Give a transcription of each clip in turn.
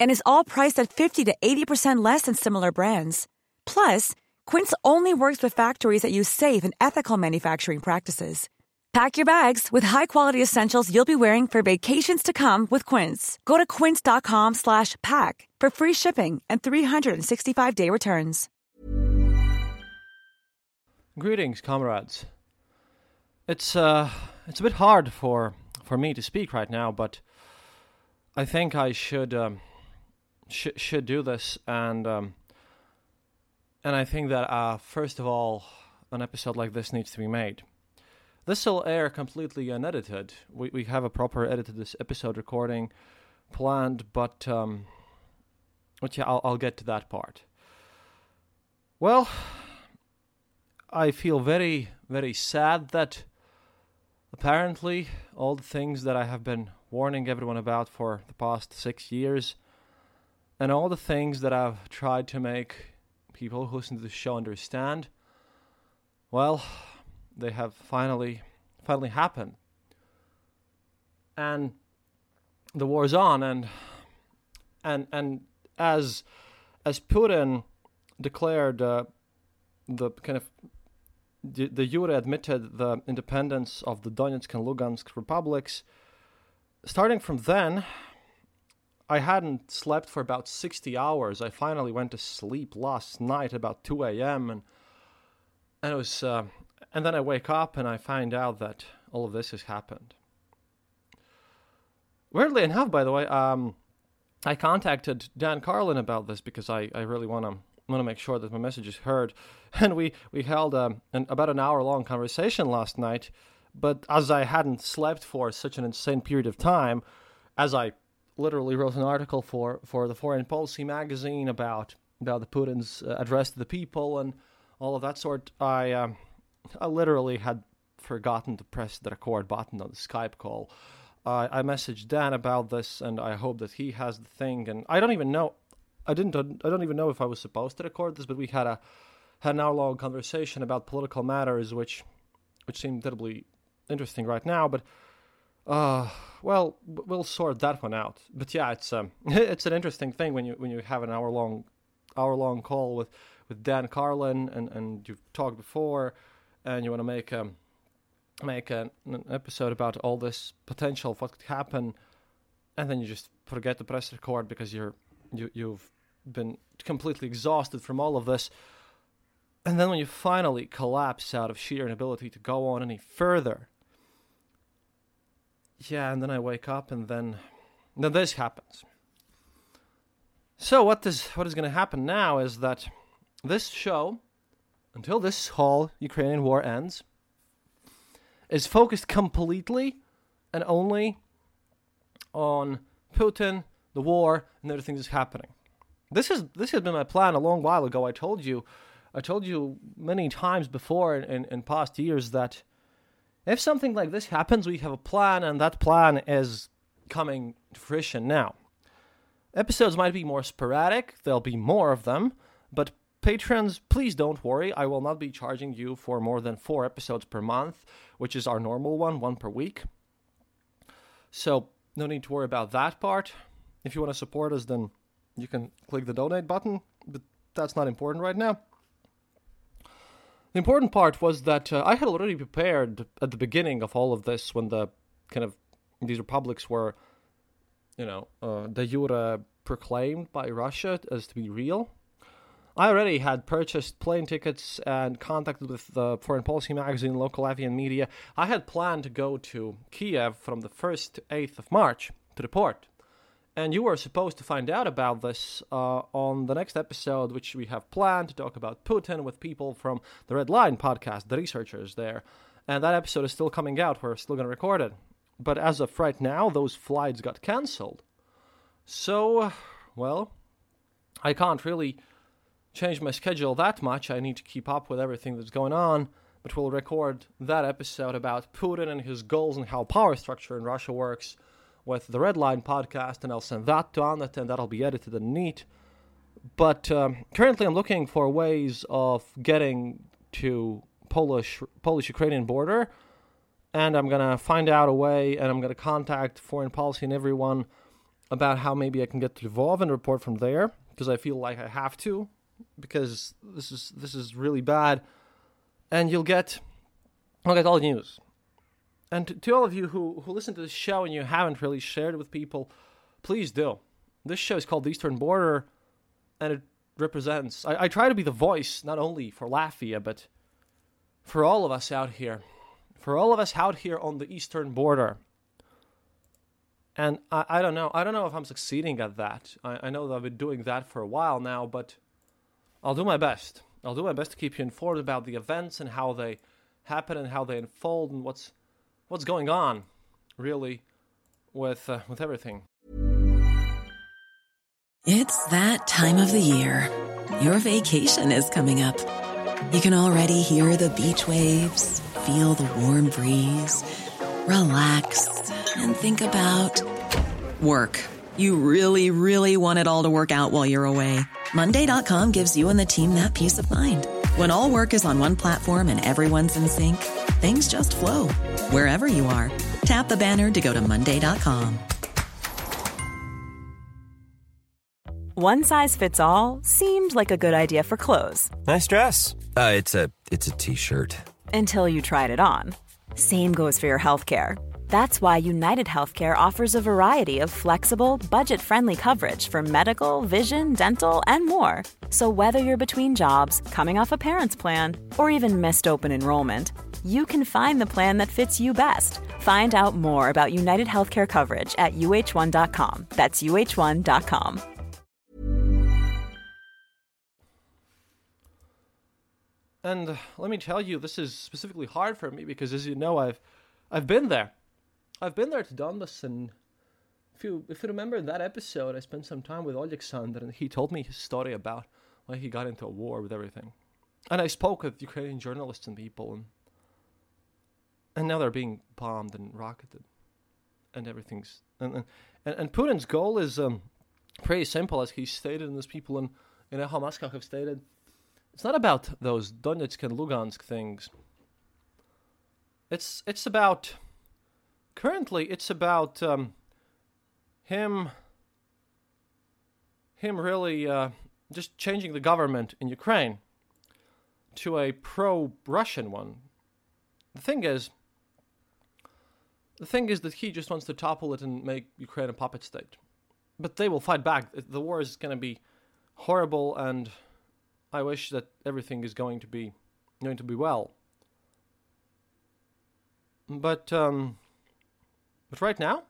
And is all priced at 50 to 80% less than similar brands. Plus, Quince only works with factories that use safe and ethical manufacturing practices. Pack your bags with high-quality essentials you'll be wearing for vacations to come with Quince. Go to quince.com slash pack for free shipping and 365-day returns. Greetings, comrades. It's uh, it's a bit hard for for me to speak right now, but I think I should um, sh- should do this, and um, and I think that uh, first of all, an episode like this needs to be made. This will air completely unedited. We we have a proper edited this episode recording planned, but um, but yeah, I'll I'll get to that part. Well, I feel very, very sad that apparently all the things that I have been warning everyone about for the past six years, and all the things that I've tried to make people who listen to the show understand, well, they have finally, finally happened. And the war's on, and and and as as Putin declared uh, the kind of the, the admitted the independence of the Donetsk and Lugansk republics. Starting from then, I hadn't slept for about 60 hours. I finally went to sleep last night about 2 a.m. and and it was uh, and then I wake up and I find out that all of this has happened. Weirdly enough, by the way, um, I contacted Dan Carlin about this because I, I really want to want to make sure that my message is heard. And we we held um, an, about an hour long conversation last night. But as I hadn't slept for such an insane period of time, as I literally wrote an article for, for the Foreign Policy magazine about about the Putin's uh, address to the people and all of that sort, I um, I literally had forgotten to press the record button on the Skype call. Uh, I messaged Dan about this, and I hope that he has the thing. And I don't even know I didn't. I don't even know if I was supposed to record this, but we had a had an hour long conversation about political matters, which which seemed terribly interesting right now. But uh, well, we'll sort that one out. But yeah, it's um, it's an interesting thing when you when you have an hour long hour long call with with Dan Carlin, and and you've talked before, and you want to make um make an, an episode about all this potential of what could happen, and then you just forget to press record because you're you you've been completely exhausted from all of this. And then when you finally collapse out of sheer inability to go on any further, yeah, and then I wake up and then then this happens. So what is what is going to happen now is that this show, until this whole Ukrainian war ends, is focused completely and only on Putin, the war, and other things that's happening. This is this has been my plan a long while ago. I told you, I told you many times before in, in, in past years that if something like this happens, we have a plan, and that plan is coming to fruition now. Episodes might be more sporadic, there'll be more of them, but patrons, please don't worry. I will not be charging you for more than four episodes per month, which is our normal one, one per week. So, no need to worry about that part. If you want to support us, then you can click the donate button, but that's not important right now. The important part was that uh, I had already prepared at the beginning of all of this when the kind of these republics were, you know, uh, de jure proclaimed by Russia as to be real. I already had purchased plane tickets and contacted with the Foreign Policy magazine, local Latvian media. I had planned to go to Kiev from the 1st to 8th of March to report. And you were supposed to find out about this uh, on the next episode, which we have planned to talk about Putin with people from the Red Line podcast, the researchers there. And that episode is still coming out. We're still going to record it. But as of right now, those flights got cancelled. So, well, I can't really change my schedule that much. I need to keep up with everything that's going on. But we'll record that episode about Putin and his goals and how power structure in Russia works with the Red Line podcast, and I'll send that to Annette, and that'll be edited and neat. But um, currently, I'm looking for ways of getting to Polish Polish Ukrainian border, and I'm gonna find out a way, and I'm gonna contact foreign policy and everyone about how maybe I can get to Lvov and report from there because I feel like I have to because this is this is really bad, and you'll get I'll get all the news. And to, all of you who, who listen to this show and you haven't really shared it with people, please do. This show is called The Eastern Border, and it represents. I, I try to be the voice not only for Latvia, but for all of us out here. For all of us out here on the Eastern Border. And I, I don't know. I don't know if I'm succeeding at that. I, I know that I've been doing that for a while now, but I'll do my best. I'll do my best to keep you informed about the events and how they happen and how they unfold and what's what's going on, really, with uh, with everything. It's that time of the year. Your vacation is coming up. You can already hear the beach waves, feel the warm breeze, relax, and think about work. You really, really want it all to work out while you're away. Monday.com gives you and the team that peace of mind. When all work is on one platform and everyone's in sync, things just flow wherever you are. Tap the banner to go to Monday.com. One size fits all seemed like a good idea for clothes Nice dress. Uh, it's a it's a t-shirt. until you tried it on. Same goes for your healthcare. That's why United Healthcare offers a variety of flexible, budget friendly coverage for medical, vision, dental, and more. So, whether you're between jobs, coming off a parent's plan, or even missed open enrollment, you can find the plan that fits you best. Find out more about United Healthcare coverage at uh1.com. That's uh1.com. And let me tell you, this is specifically hard for me because, as you know, I've I've been there. I've been there to Donbass, and if you if you remember that episode, I spent some time with Alexander, and he told me his story about why he got into a war with everything. And I spoke with Ukrainian journalists and people, and and now they're being bombed and rocketed, and everything's and and, and Putin's goal is um, pretty simple, as he stated, and as people in in Echo Moscow have stated. It's not about those Donetsk and Lugansk things. It's it's about currently it's about um, him him really uh, just changing the government in Ukraine to a pro-Russian one. The thing is, the thing is that he just wants to topple it and make Ukraine a puppet state. But they will fight back. The war is going to be horrible, and I wish that everything is going to be going to be well. But um, but right now,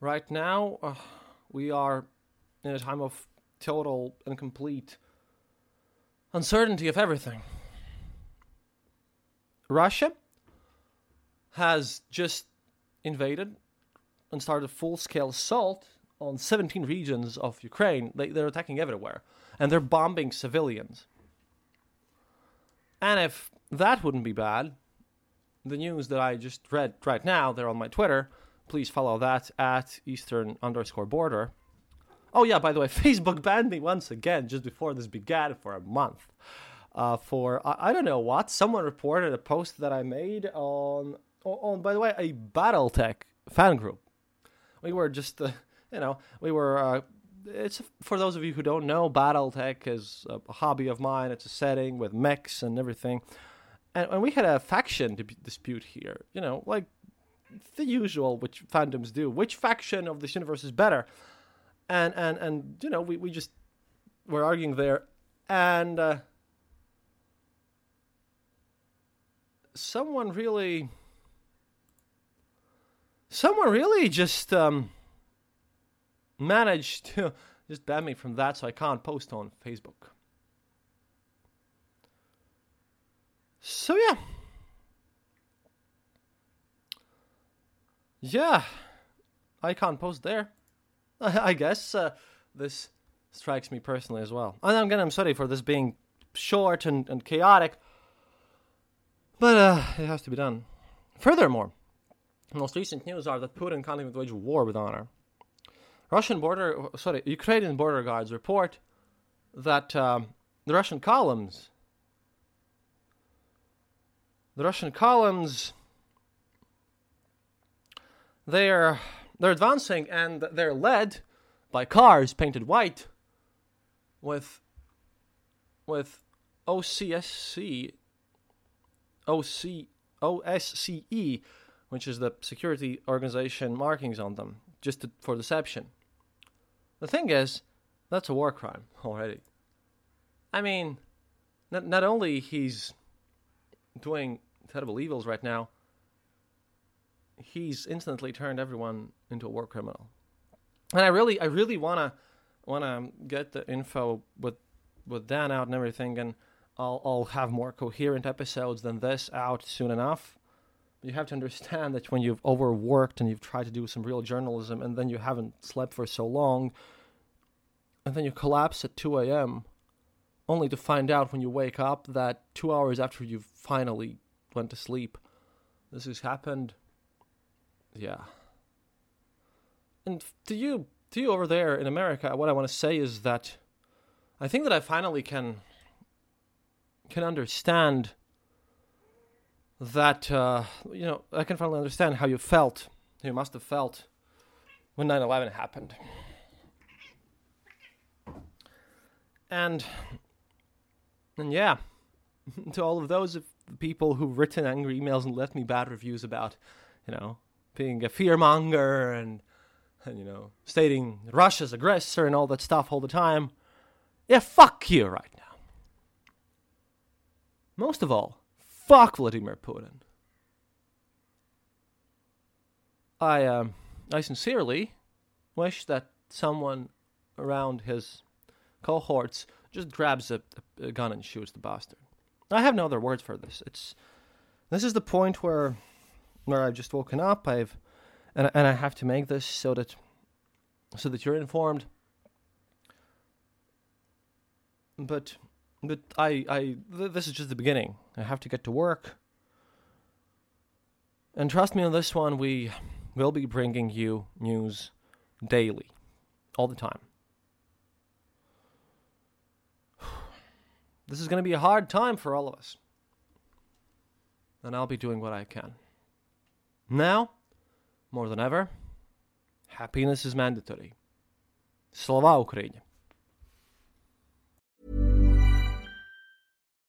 right now, uh, we are in a time of total and complete uncertainty of everything. Russia has just invaded and started a full scale assault on 17 regions of Ukraine. They, they're attacking everywhere and they're bombing civilians. And if that wouldn't be bad, the news that I just read right now, they're on my Twitter. Please follow that at Eastern underscore border. Oh, yeah, by the way, Facebook banned me once again just before this began for a month. Uh, for, I, I don't know what, someone reported a post that I made on, on, by the way, a Battletech fan group. We were just, uh, you know, we were, uh, it's for those of you who don't know, Battletech is a hobby of mine. It's a setting with mechs and everything and, and we had a faction dispute here. You know, like the usual, which fandoms do. Which faction of this universe is better? And and and you know, we we just we're arguing there, and uh, someone really, someone really just um, managed to just ban me from that, so I can't post on Facebook. So yeah. Yeah, I can't post there. I guess uh, this strikes me personally as well. And again, I'm sorry for this being short and, and chaotic, but uh, it has to be done. Furthermore, most recent news are that Putin can't even wage war with honor. Russian border, sorry, Ukrainian border guards report that um, the Russian columns, the Russian columns, they're they're advancing and they're led by cars painted white with with OCSC OC OSCE, which is the security organization markings on them, just to, for deception. The thing is, that's a war crime already. I mean, not not only he's doing terrible evils right now, he's instantly turned everyone into a war criminal. And I really, I really wanna wanna get the info with with Dan out and everything, and I'll I'll have more coherent episodes than this out soon enough. You have to understand that when you've overworked and you've tried to do some real journalism, and then you haven't slept for so long, and then you collapse at 2 a.m., only to find out when you wake up that two hours after you've finally went to sleep, this has happened. Yeah. And to you, to you over there in America, what I want to say is that I think that I finally can can understand that uh, you know I can finally understand how you felt, you must have felt when 9/11 happened, and and yeah, to all of those people who've written angry emails and left me bad reviews about, you know, being a fearmonger and, and you know stating Russia's aggressor and all that stuff all the time. Yeah, fuck you right now. Most of all, fuck Vladimir Putin. I um, I sincerely wish that someone around his cohorts just grabs a, a, gun and shoots the bastard. I have no other words for this. It's this is the point where where I've just woken up. I've and and I have to make this so that so that you're informed. But but I I th- this is just the beginning. I have to get to work. And trust me on this one, we will be bringing you news daily, all the time. This is going to be a hard time for all of us. And I'll be doing what I can. Now, more than ever, happiness is mandatory. Slava Ukraine.